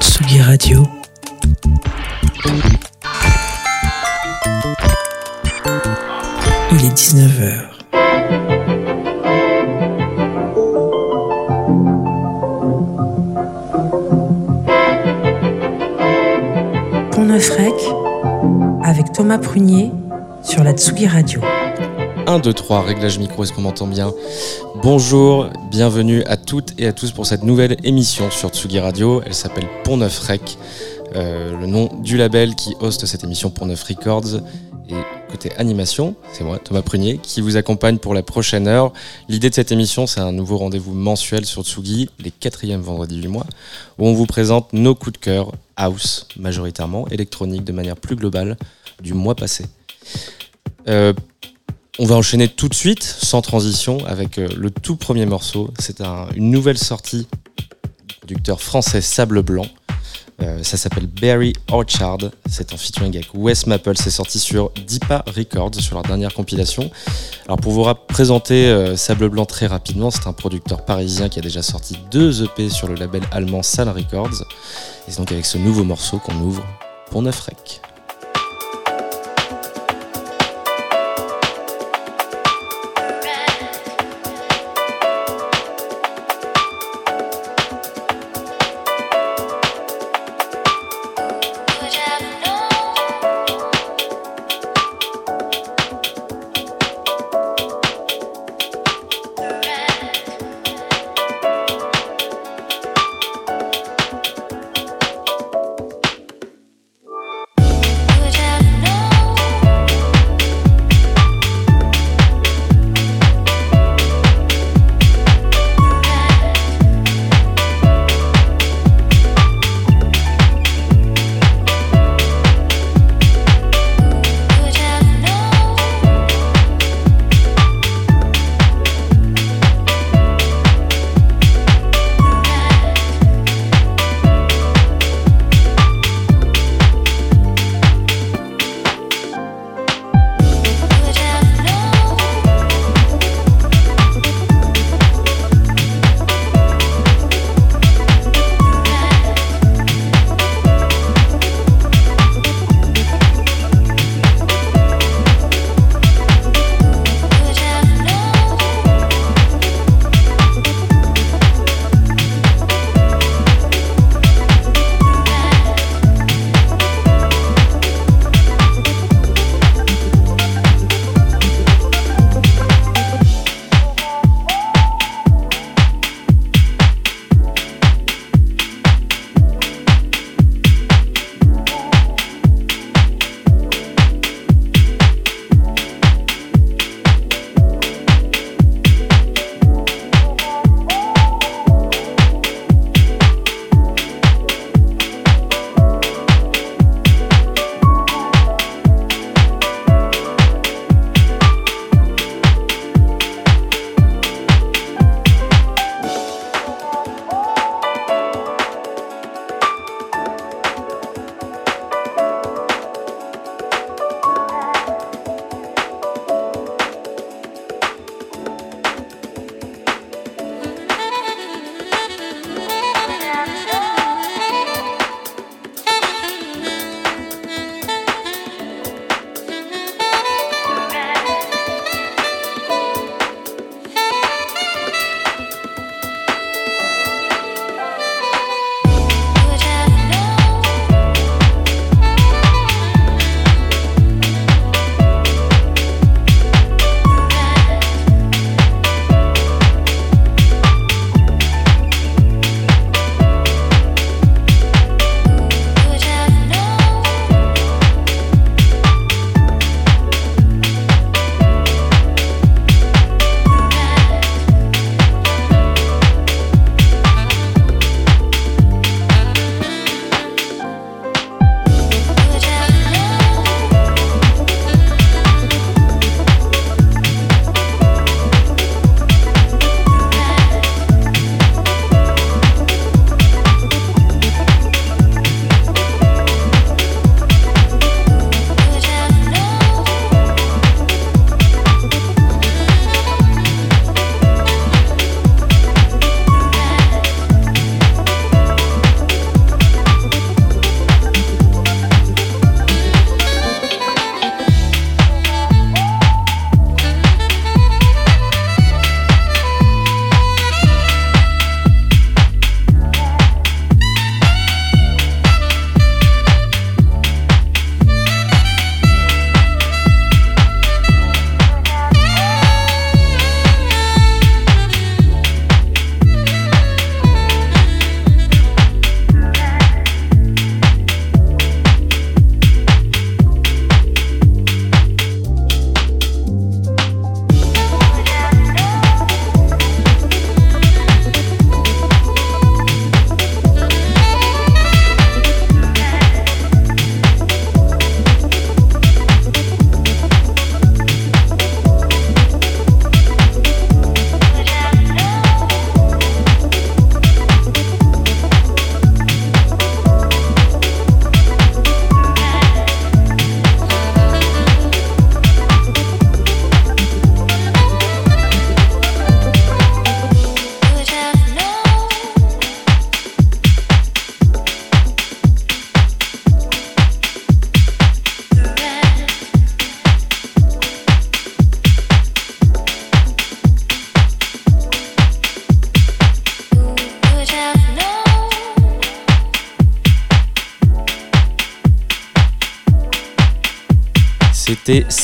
Tsugi Radio. Il est 19h. Pont Neuf avec Thomas Prunier sur la Tsugi Radio. 1, 2, 3, réglage micro, est-ce qu'on m'entend bien Bonjour, bienvenue à toutes et à tous pour cette nouvelle émission sur Tsugi Radio. Elle s'appelle Pont Neuf Rec, euh, le nom du label qui hoste cette émission Pont Neuf Records. Et côté animation, c'est moi, Thomas Prunier, qui vous accompagne pour la prochaine heure. L'idée de cette émission, c'est un nouveau rendez-vous mensuel sur Tsugi, les quatrièmes vendredis du mois, où on vous présente nos coups de cœur house, majoritairement électronique de manière plus globale, du mois passé. Euh, on va enchaîner tout de suite, sans transition, avec euh, le tout premier morceau. C'est un- une nouvelle sortie du producteur français Sable Blanc. Euh, ça s'appelle Berry Orchard. C'est un featuring avec Wes Maple. C'est sorti sur Deepa Records, sur leur dernière compilation. Alors pour vous présenter euh, Sable Blanc très rapidement, c'est un producteur parisien qui a déjà sorti deux EP sur le label allemand Sal Records. Et c'est donc avec ce nouveau morceau qu'on ouvre pour Neuf Rec.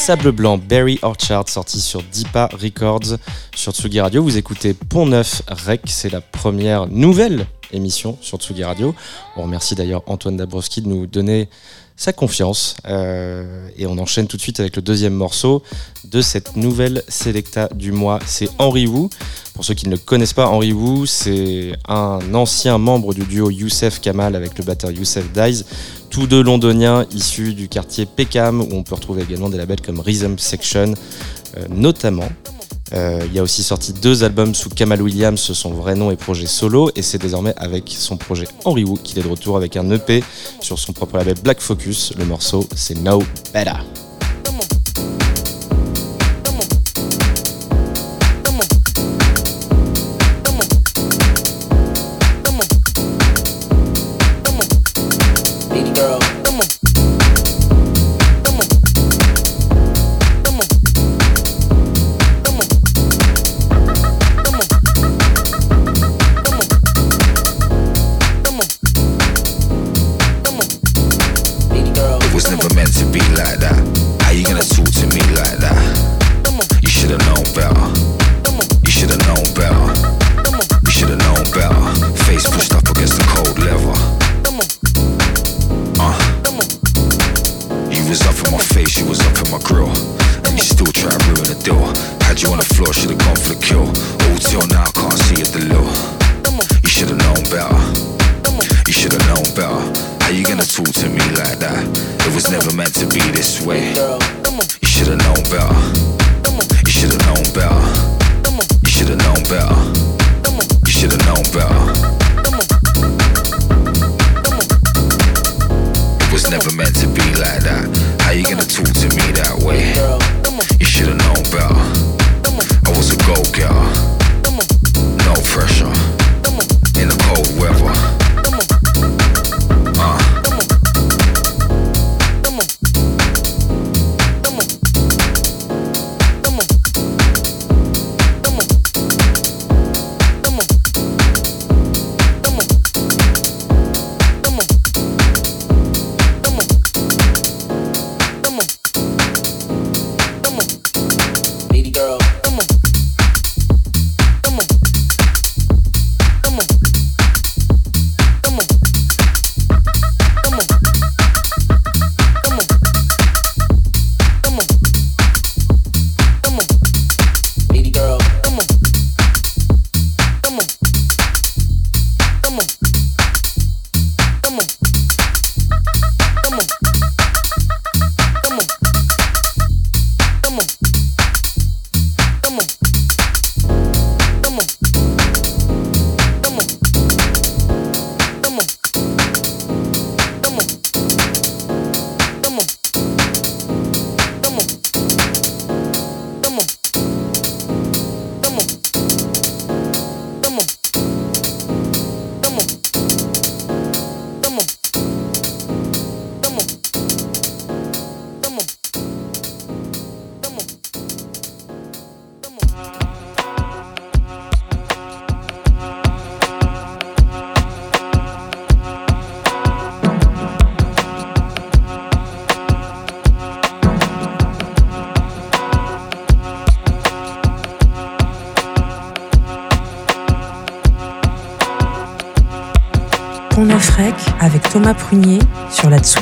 Sable Blanc, Berry Orchard, sorti sur Deepa Records sur Tsugi Radio. Vous écoutez Pont Neuf Rec, c'est la première nouvelle émission sur Tsugi Radio. On remercie d'ailleurs Antoine Dabrowski de nous donner sa confiance. Euh, et on enchaîne tout de suite avec le deuxième morceau de cette nouvelle Selecta du mois. C'est Henri Wu. Pour ceux qui ne le connaissent pas, Henri Wu, c'est un ancien membre du duo Youssef Kamal avec le batteur Youssef Dies. Tous deux londoniens issus du quartier Peckham, où on peut retrouver également des labels comme Rhythm Section, euh, notamment. Euh, il a aussi sorti deux albums sous Kamal Williams, son vrai nom et projet solo, et c'est désormais avec son projet Henry Wu qu'il est de retour avec un EP sur son propre label Black Focus. Le morceau, c'est No Better.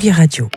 Radio.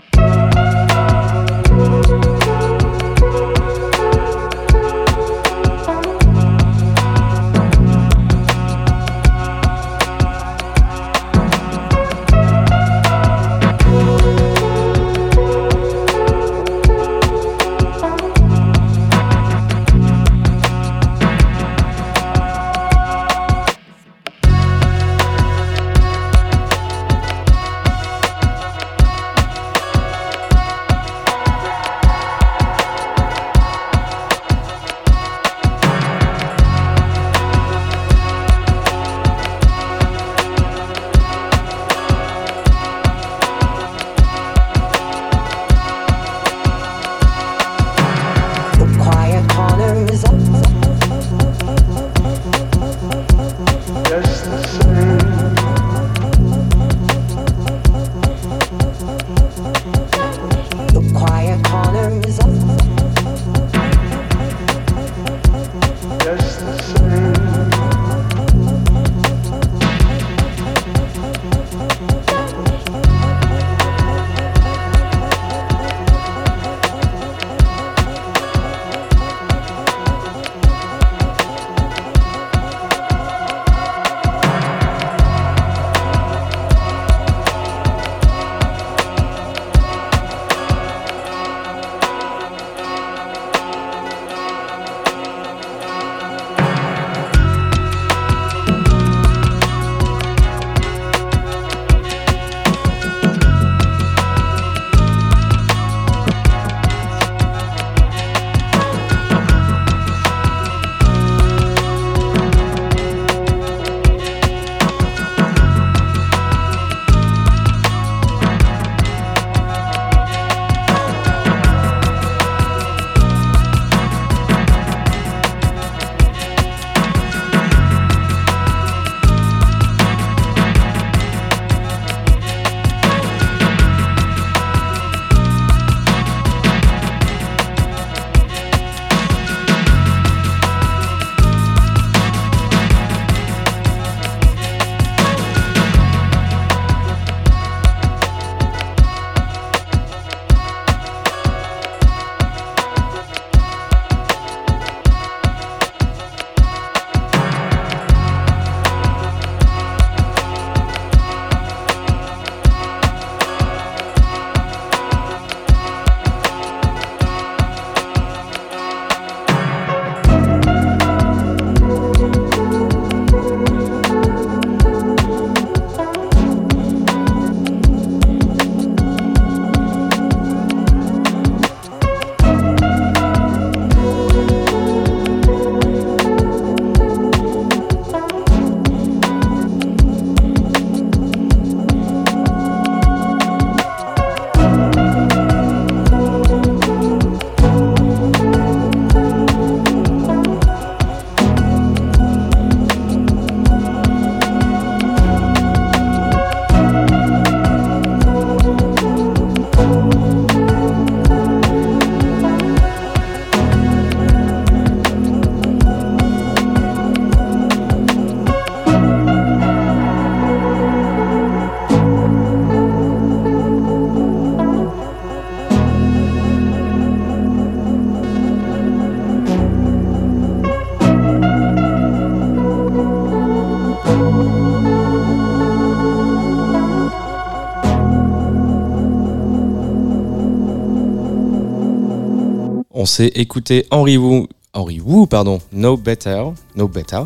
On s'est écouté Henry Wu, Henry Wu, pardon, No Better, No Better.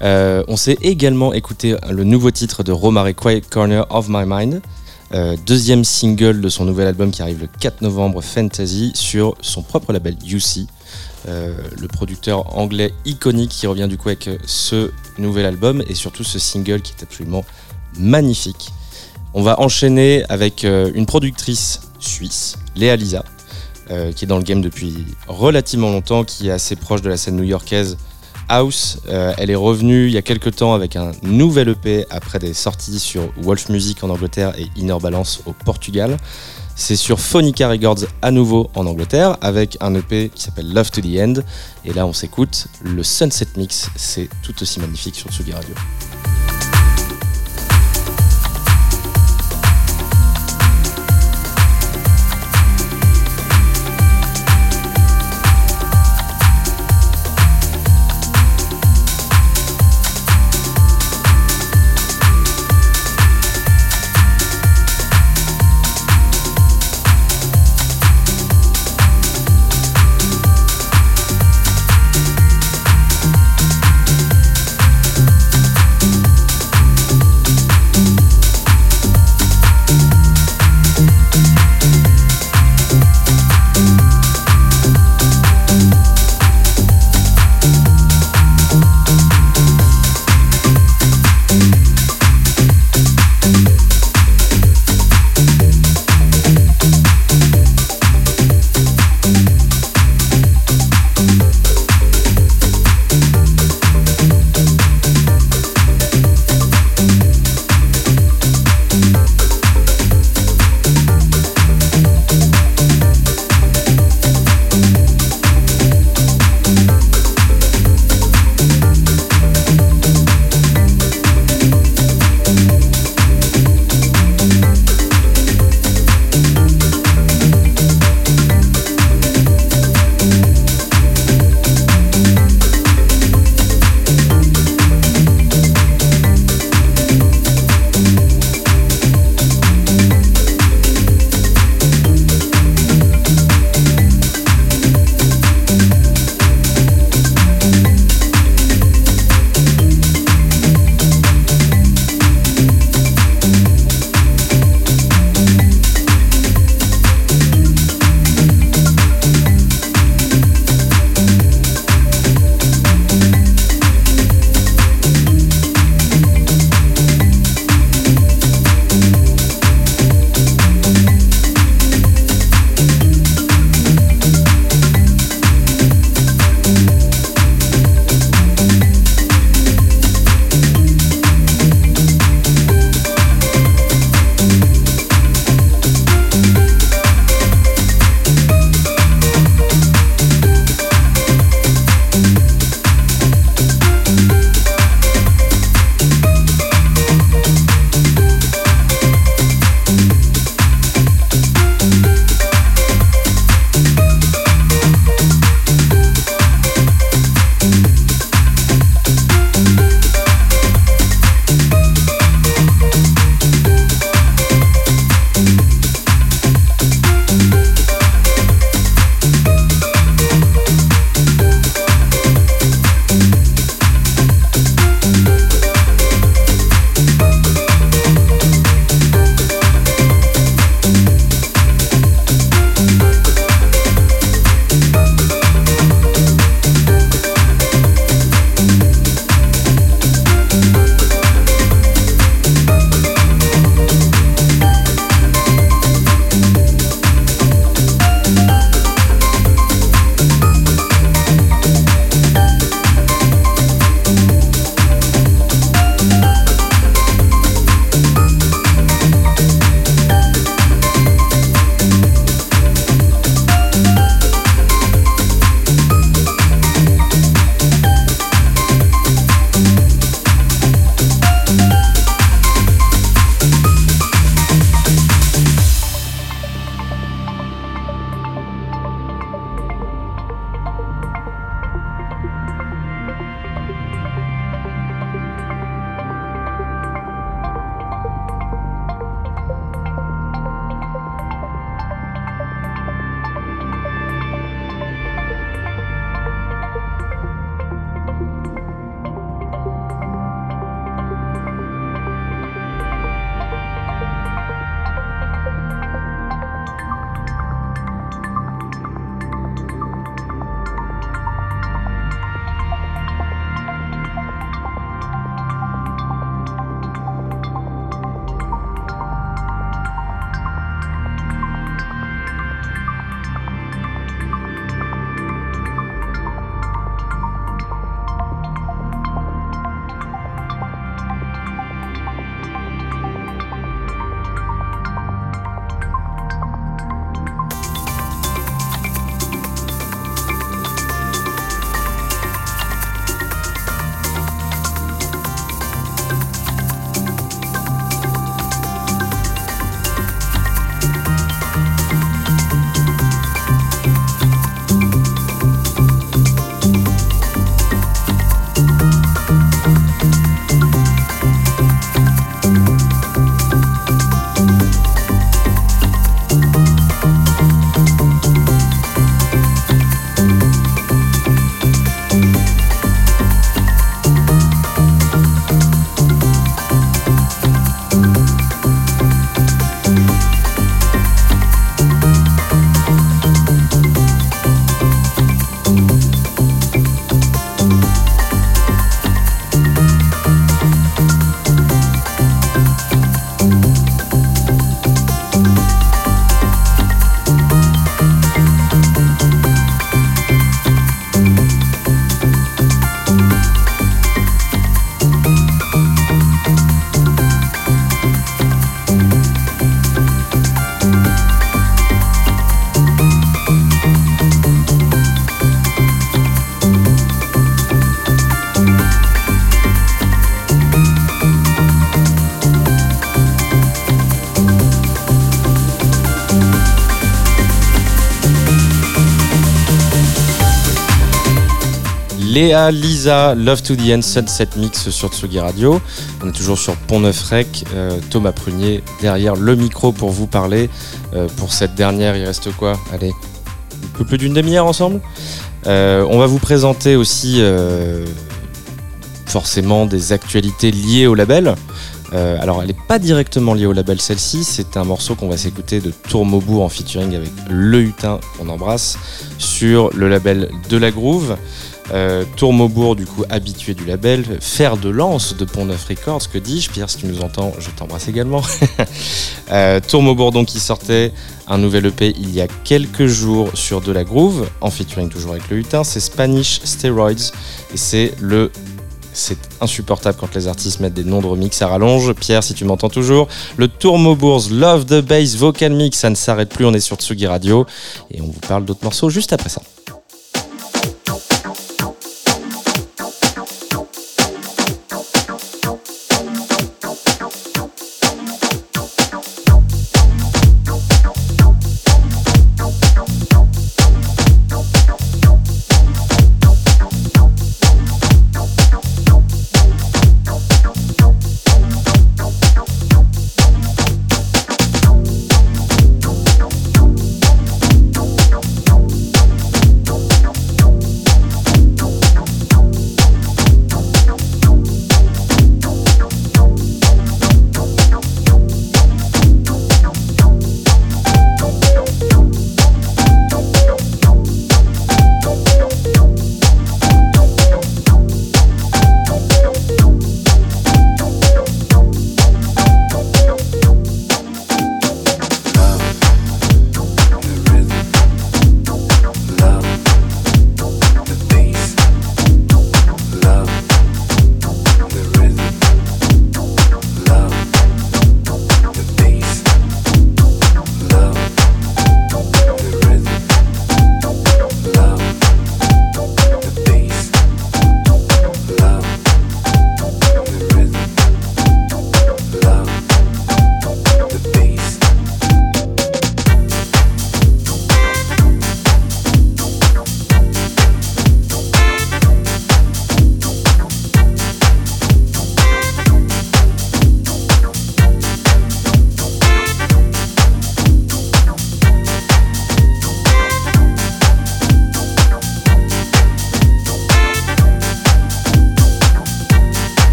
Euh, on s'est également écouté le nouveau titre de Romare Quiet Corner of My Mind, euh, deuxième single de son nouvel album qui arrive le 4 novembre, Fantasy, sur son propre label UC. Euh, le producteur anglais iconique qui revient du coup avec ce nouvel album et surtout ce single qui est absolument magnifique. On va enchaîner avec une productrice suisse, Léa Lisa, qui est dans le game depuis relativement longtemps, qui est assez proche de la scène new-yorkaise House. Euh, elle est revenue il y a quelques temps avec un nouvel EP après des sorties sur Wolf Music en Angleterre et Inner Balance au Portugal. C'est sur Phonica Records à nouveau en Angleterre avec un EP qui s'appelle Love to the End. Et là, on s'écoute le Sunset Mix. C'est tout aussi magnifique sur Tsugi Radio. Léa, Lisa, Love to the End, Sunset Mix sur Tsugi Radio. On est toujours sur Pont Neuf Rec. Euh, Thomas Prunier derrière le micro pour vous parler. Euh, pour cette dernière, il reste quoi? Allez, un peu plus d'une demi-heure ensemble? Euh, on va vous présenter aussi forcément des actualités liées au label. alors, elle n'est pas directement liée au label celle-ci, c'est un morceau qu'on va s'écouter de Tourmaubourg en featuring avec Le Hutin, qu'on embrasse, sur le label De la Groove. Euh, Tourmaubourg, du coup, habitué du label. Fer de lance de Pont Neuf Records, que dis-je Pierre, si tu nous entends, je t'embrasse également. euh, Tourmaubourg, donc, qui sortait un nouvel EP il y a quelques jours sur De La Groove, en featuring toujours avec le Hutin. C'est Spanish Steroids, et c'est le c'est insupportable quand les artistes mettent des noms de remix à rallonge. Pierre, si tu m'entends toujours, le Tourmaubourgs Love the Bass Vocal Mix, ça ne s'arrête plus, on est sur Tsugi Radio et on vous parle d'autres morceaux juste après ça.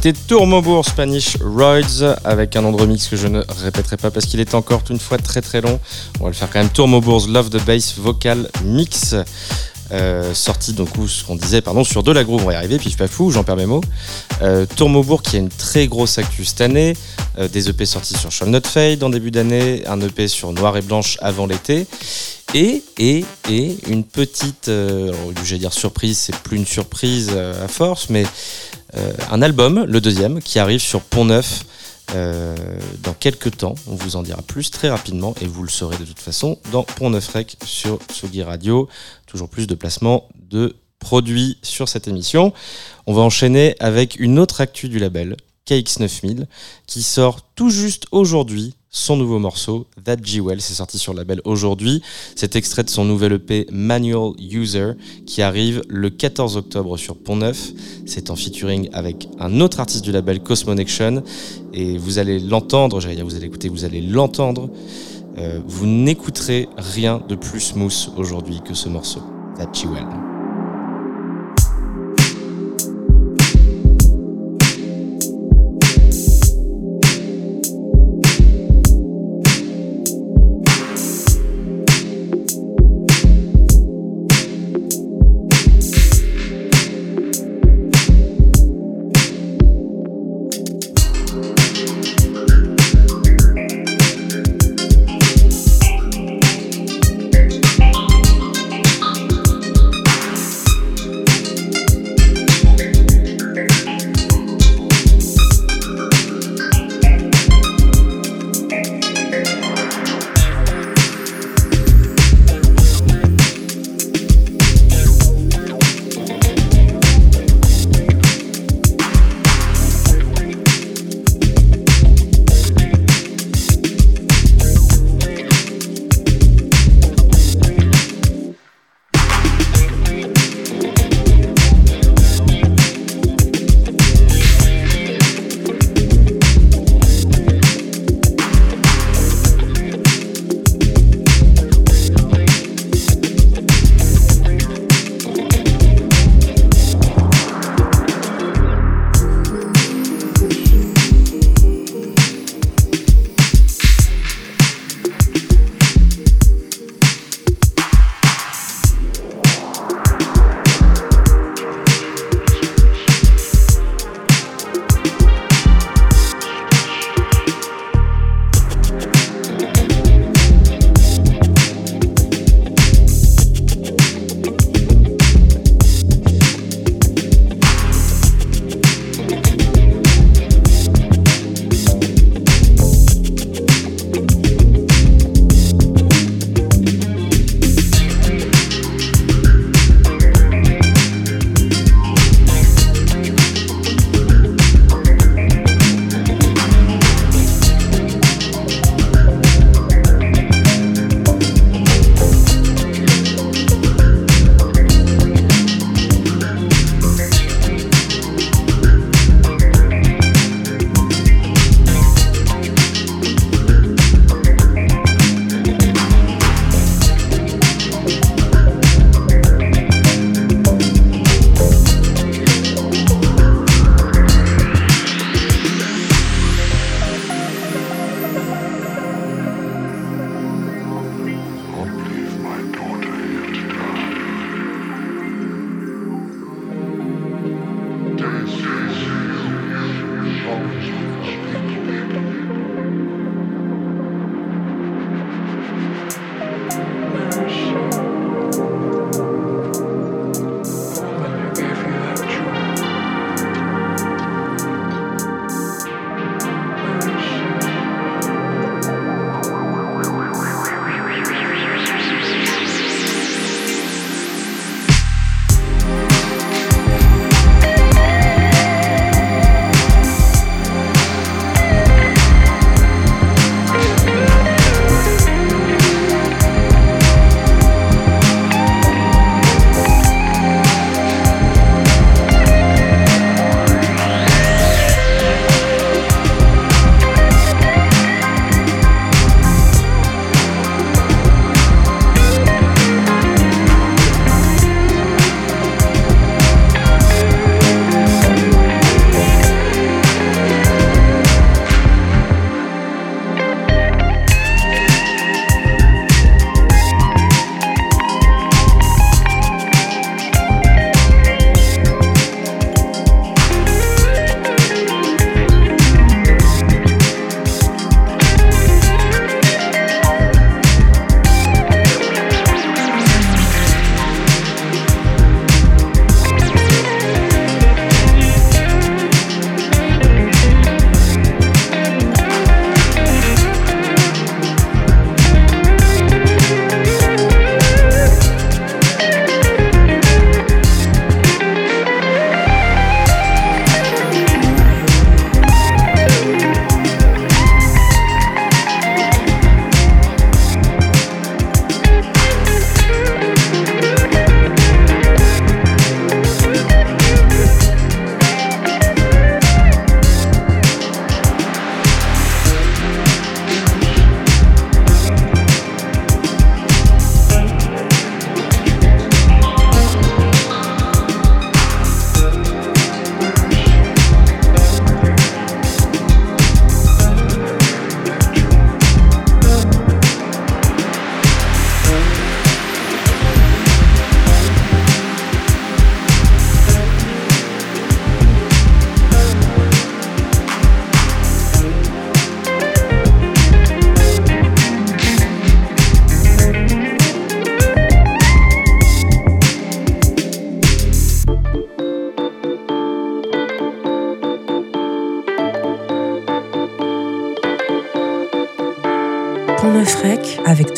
C'était Tourmobourg Spanish Roids avec un nom de remix que je ne répéterai pas parce qu'il est encore une fois très très long. On va le faire quand même. Tourmobourg's Love the Bass Vocal Mix. Euh, sorti donc ce qu'on disait pardon sur de la groove on va y arriver pif pas fou j'en perds mes mots euh, Tourmobourg qui a une très grosse actu cette année euh, des EP sortis sur Shall Not Fade en début d'année un EP sur Noir et Blanche avant l'été et, et, et une petite, euh, dire surprise, c'est plus une surprise à force, mais un album, le deuxième, qui arrive sur Pont Neuf euh, dans quelques temps. On vous en dira plus très rapidement et vous le saurez de toute façon dans Pont Neuf Rec sur Sogi Radio. Toujours plus de placements de produits sur cette émission. On va enchaîner avec une autre actu du label, KX9000, qui sort tout juste aujourd'hui son nouveau morceau, That G Well. C'est sorti sur le label aujourd'hui. C'est extrait de son nouvel EP Manual User qui arrive le 14 octobre sur Pont Neuf. C'est en featuring avec un autre artiste du label Cosmonection. Et vous allez l'entendre, j'allais dire vous allez écouter, vous allez l'entendre. Euh, vous n'écouterez rien de plus smooth aujourd'hui que ce morceau, That G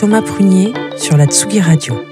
Thomas Prunier sur la Tsugi Radio.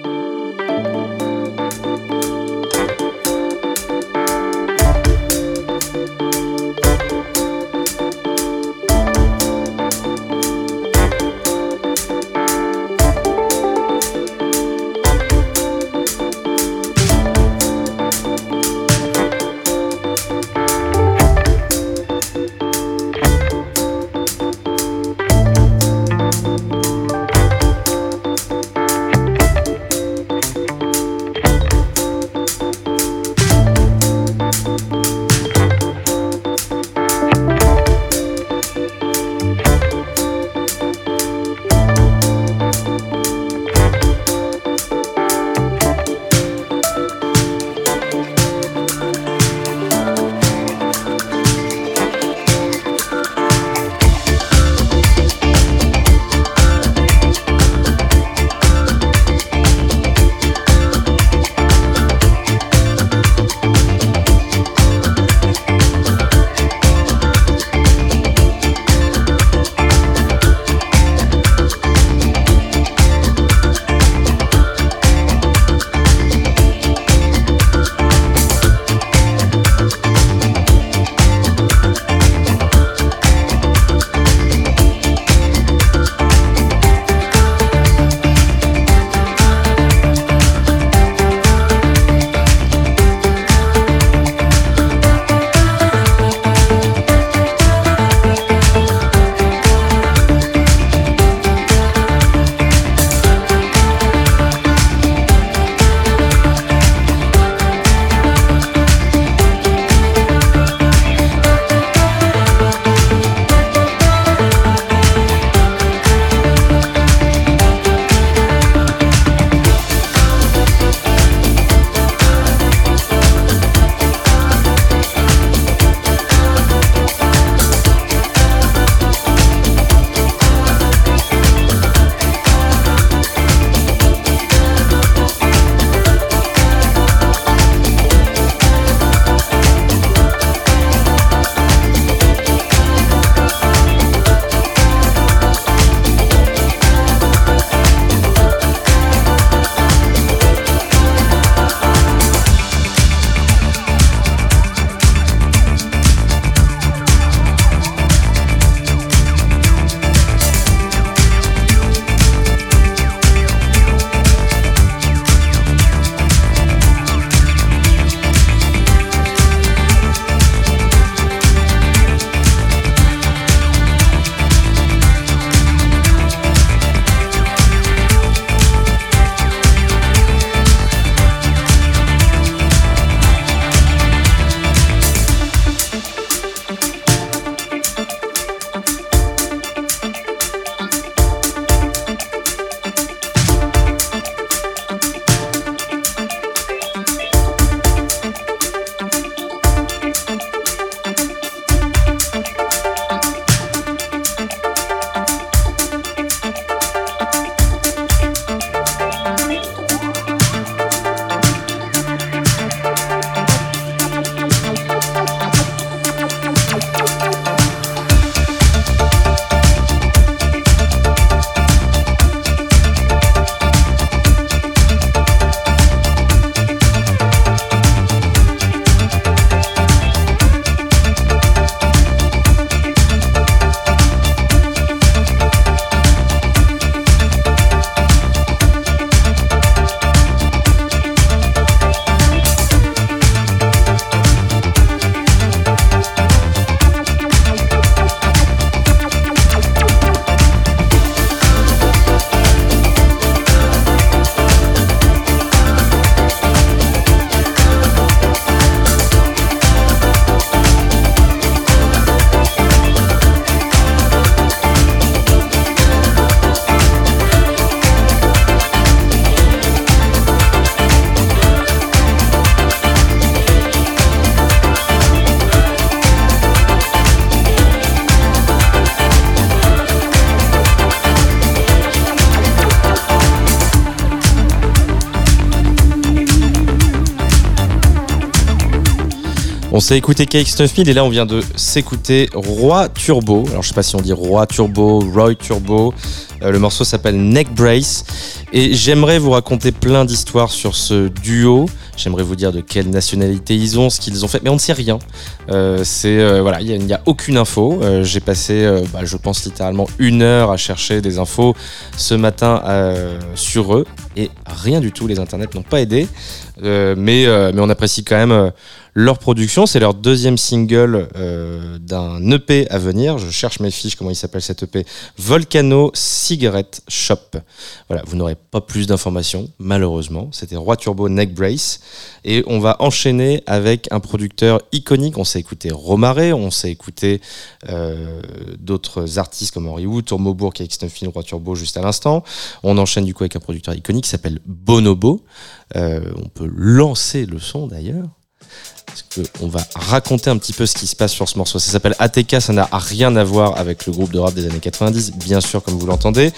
On s'est écouté KX9000 et là on vient de s'écouter Roi Turbo. Alors je sais pas si on dit Roi Turbo, Roy Turbo. Euh, le morceau s'appelle Neck Brace. Et j'aimerais vous raconter plein d'histoires sur ce duo. J'aimerais vous dire de quelle nationalité ils ont, ce qu'ils ont fait, mais on ne sait rien. Euh, c'est euh, voilà, il n'y a, aucune info. J'ai passé, bah, je pense littéralement une heure à chercher des infos ce matin sur eux et rien du tout. Les internets n'ont pas aidé, mais mais on apprécie quand même leur production. C'est leur deuxième single euh, d'un EP à venir. Je cherche mes fiches, comment il s'appelle cet EP Volcano Cigarette Shop. Voilà, vous n'aurez pas plus d'informations, malheureusement. C'était Roi Turbo Neck Brace. Et on va enchaîner avec un producteur iconique. On s'est écouté Romaré, on s'est écouté euh, d'autres artistes comme Henry Wu, Tourmobourg qui a X9 Roi Turbo juste à l'instant. On enchaîne du coup avec un producteur iconique qui s'appelle Bonobo. Euh, on peut lancer le son d'ailleurs on va raconter un petit peu ce qui se passe sur ce morceau. Ça s'appelle ATK, ça n'a rien à voir avec le groupe de rap des années 90, bien sûr, comme vous l'entendez.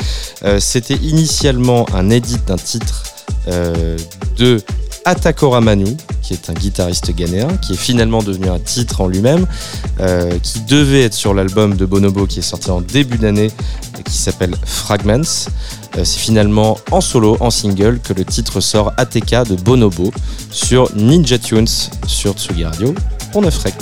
Euh, c'était initialement un edit d'un titre euh, de Atakora Manu, qui est un guitariste ghanéen, qui est finalement devenu un titre en lui-même, euh, qui devait être sur l'album de Bonobo qui est sorti en début d'année, qui s'appelle Fragments. Euh, c'est finalement en solo, en single, que le titre sort ATK de Bonobo sur Ninja Tunes sur Tsugi Radio pour 9 rec.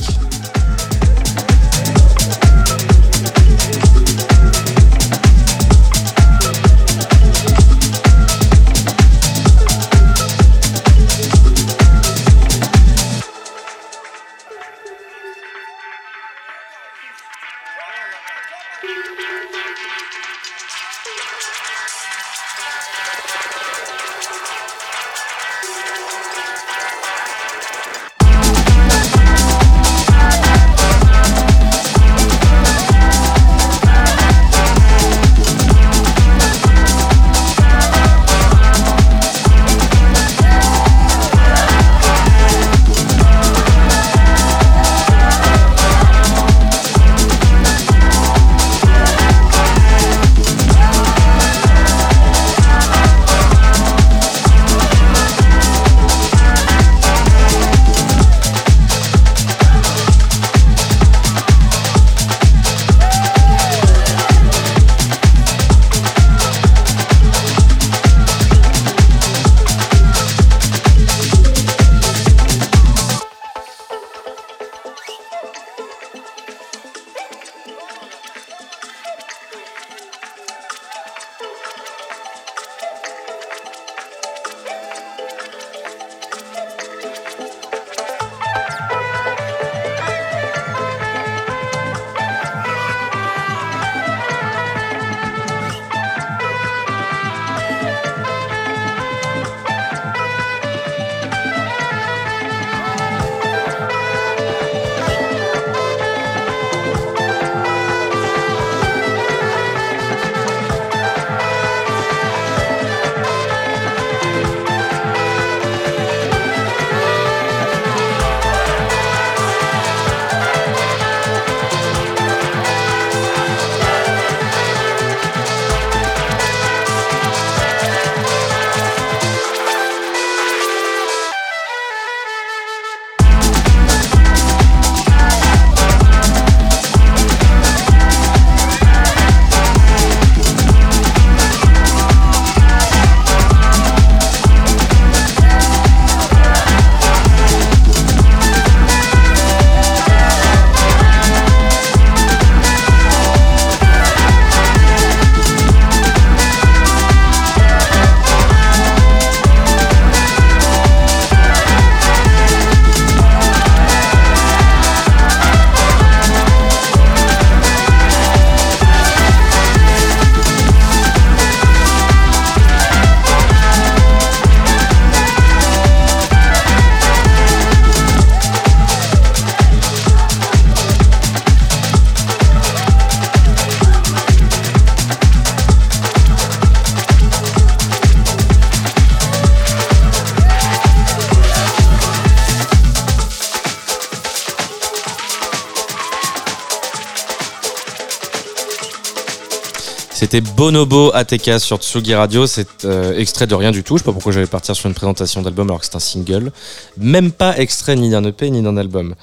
C'était Bonobo ATK sur Tsugi Radio. C'est euh, extrait de rien du tout. Je sais pas pourquoi j'allais partir sur une présentation d'album alors que c'est un single. Même pas extrait ni d'un EP ni d'un album.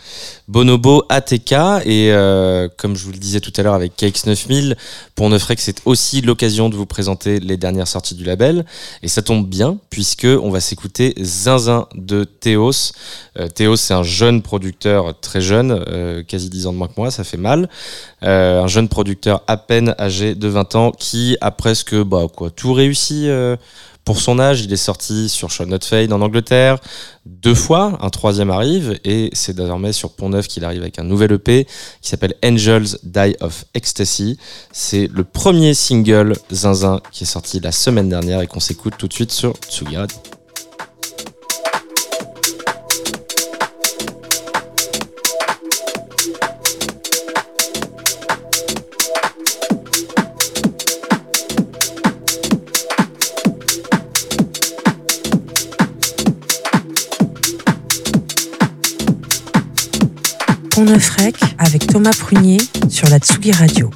Bonobo ATK et euh, comme je vous le disais tout à l'heure avec Cakes 9000, pour Neufrec c'est aussi l'occasion de vous présenter les dernières sorties du label et ça tombe bien puisque on va s'écouter Zinzin de Théos. Euh, Théos c'est un jeune producteur très jeune, quasi 10 ans de moins que moi, ça fait mal. Un jeune producteur à peine âgé de 20 ans qui a presque bah, tout réussi pour son âge, il est sorti sur Shot Not Fade en Angleterre deux fois, un troisième arrive, et c'est désormais sur Pont Neuf qu'il arrive avec un nouvel EP qui s'appelle Angels Die of Ecstasy. C'est le premier single Zinzin qui est sorti la semaine dernière et qu'on s'écoute tout de suite sur Tsugi Pont Neuf Rec avec Thomas Prunier sur la Tsugi Radio.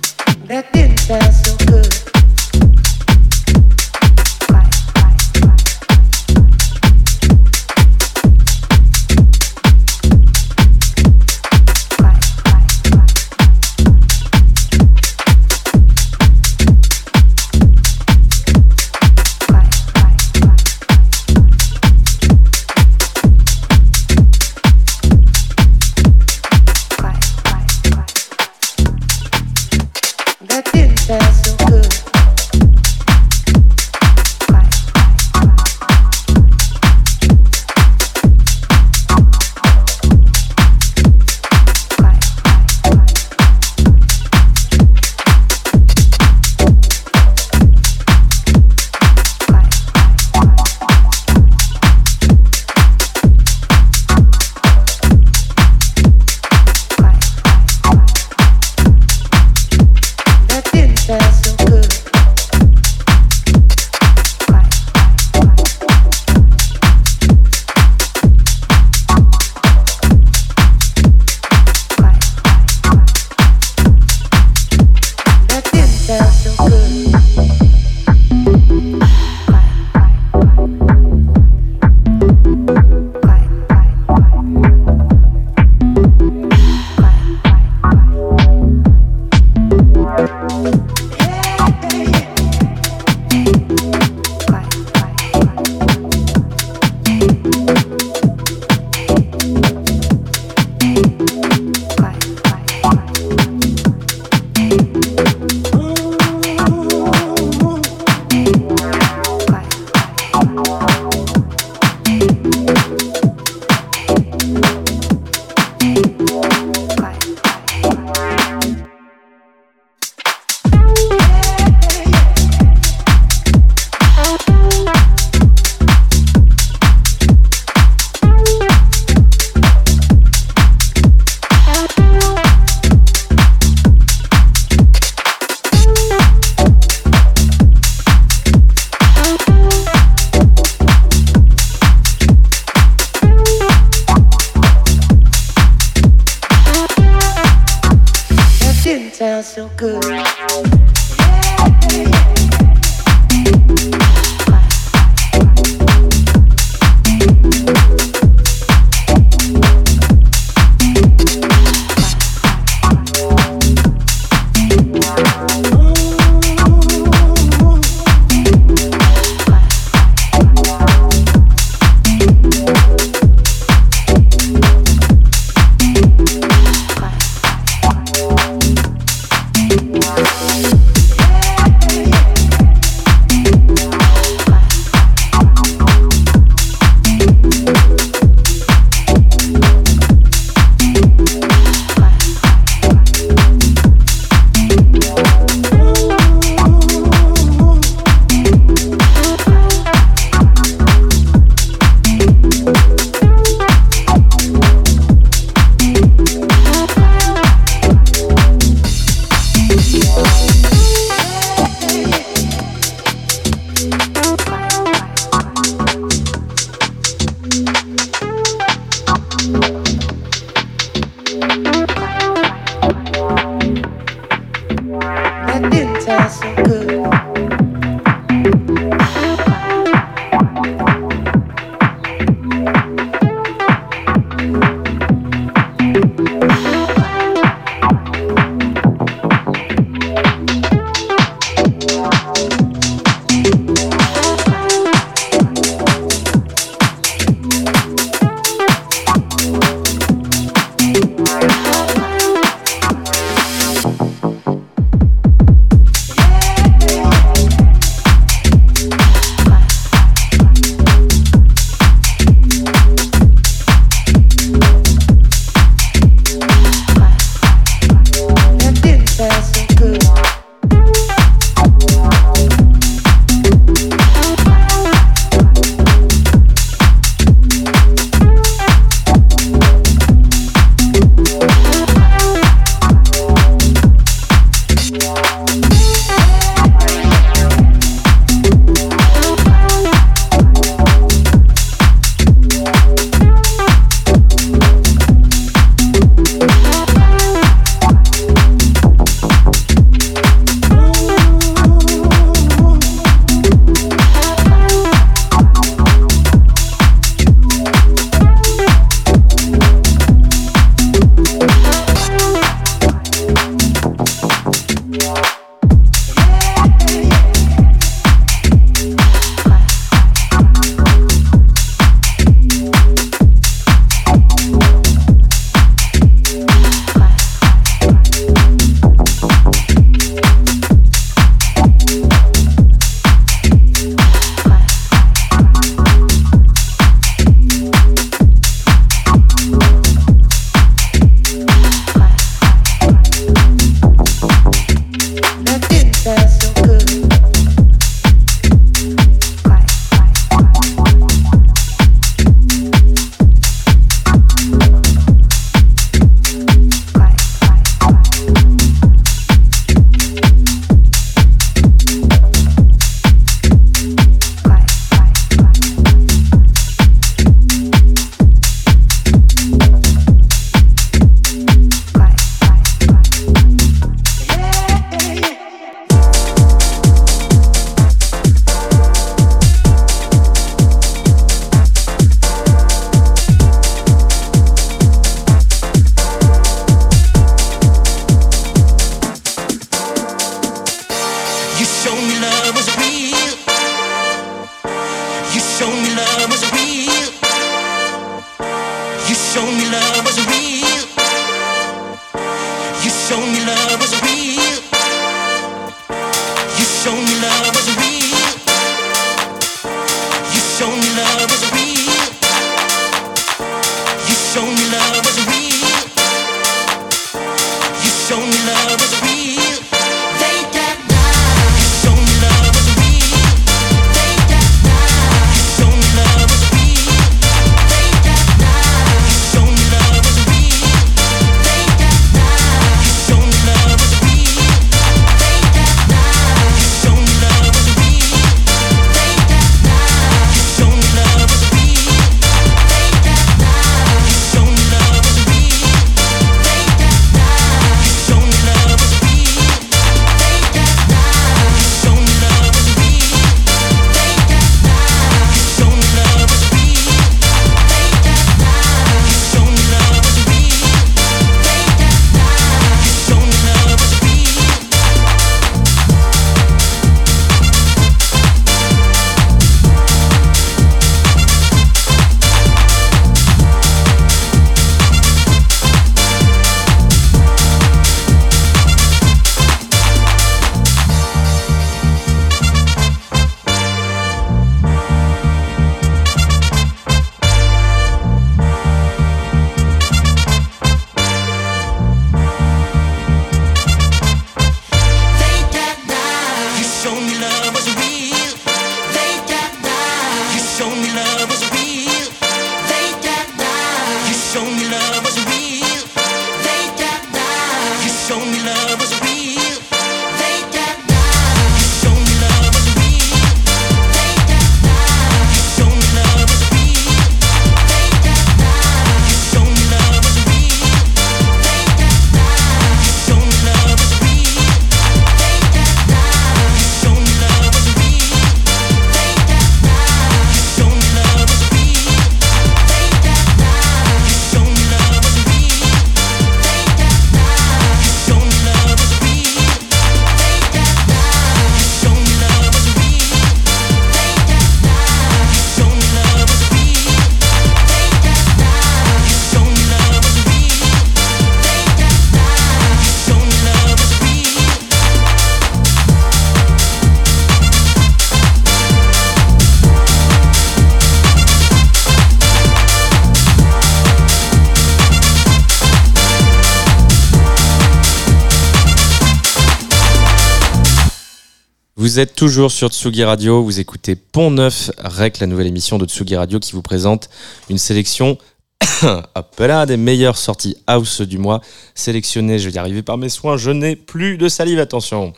Toujours sur Tsugi Radio, vous écoutez Pont Neuf Rec, la nouvelle émission de Tsugi Radio qui vous présente une sélection là, des meilleures sorties house du mois, sélectionnées, je vais y arriver par mes soins, je n'ai plus de salive, attention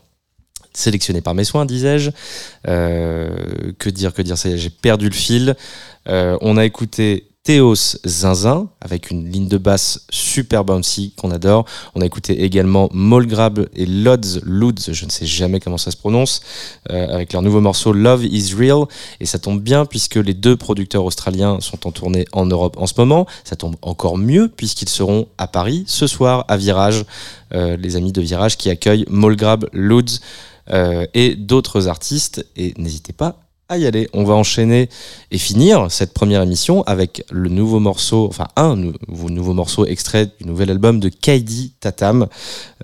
sélectionné par mes soins, disais-je. Euh, que dire, que dire, j'ai perdu le fil. Euh, on a écouté Théos Zinzin avec une ligne de basse super bouncy qu'on adore. On a écouté également Molgrab et Lods Luds, je ne sais jamais comment ça se prononce, euh, avec leur nouveau morceau Love is Real. Et ça tombe bien puisque les deux producteurs australiens sont en tournée en Europe en ce moment. Ça tombe encore mieux puisqu'ils seront à Paris ce soir à Virage, euh, les amis de Virage qui accueillent Molgrab, Luds. Euh, et d'autres artistes. Et n'hésitez pas à aller. On va enchaîner et finir cette première émission avec le nouveau morceau, enfin un nouveau, morceau extrait du nouvel album de Kaidi Tatam,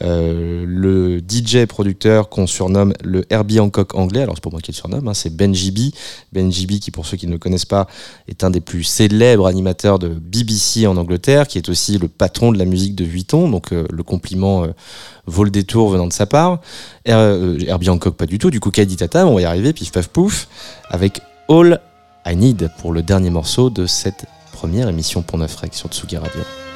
euh, le DJ producteur qu'on surnomme le Herbie Hancock anglais. Alors c'est pour moi qui le surnomme, hein, c'est Benji B. Benji B qui pour ceux qui ne le connaissent pas est un des plus célèbres animateurs de BBC en Angleterre, qui est aussi le patron de la musique de Vuitton, donc euh, le compliment euh, vaut le détour venant de sa part. Herbie Hancock pas du tout, du coup Kaidi Tatam, on va y arriver, pif paf pouf avec All I Need pour le dernier morceau de cette première émission pour Neuf Rec sur Tsugi Radio.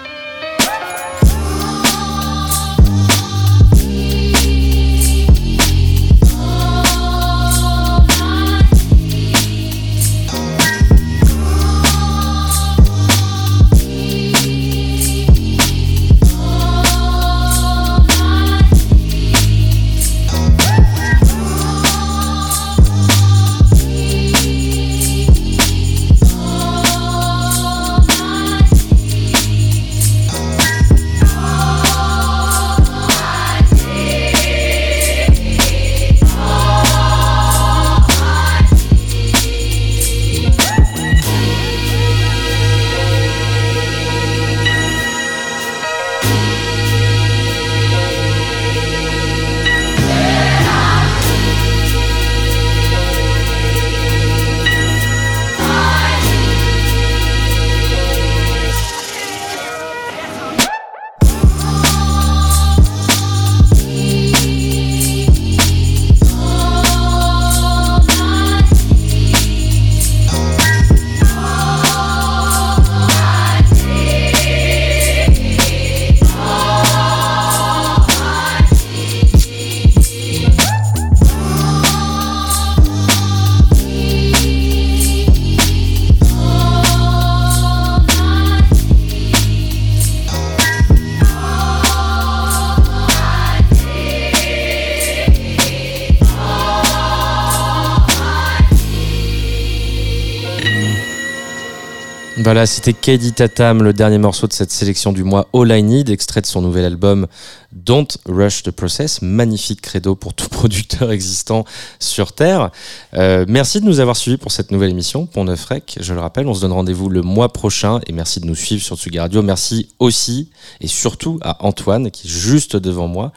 Voilà, c'était Kaidi Tatam, le dernier morceau de cette sélection du mois All I Need, extrait de son nouvel album Don't Rush the Process. Magnifique credo pour tout producteur existant sur Terre. Euh, merci de nous avoir suivis pour cette nouvelle émission, Pont Neuf Rec. Je le rappelle, on se donne rendez-vous le mois prochain et merci de nous suivre sur Tsugi Radio. Merci aussi et surtout à Antoine qui est juste devant moi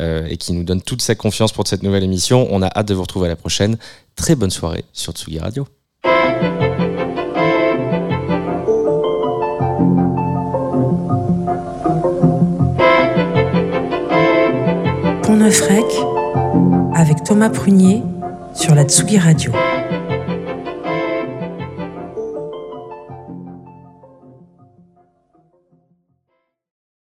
euh, et qui nous donne toute sa confiance pour cette nouvelle émission. On a hâte de vous retrouver à la prochaine. Très bonne soirée sur Tsugi Radio. Pont Neuf Rec avec Thomas Prunier sur la Tsugi Radio.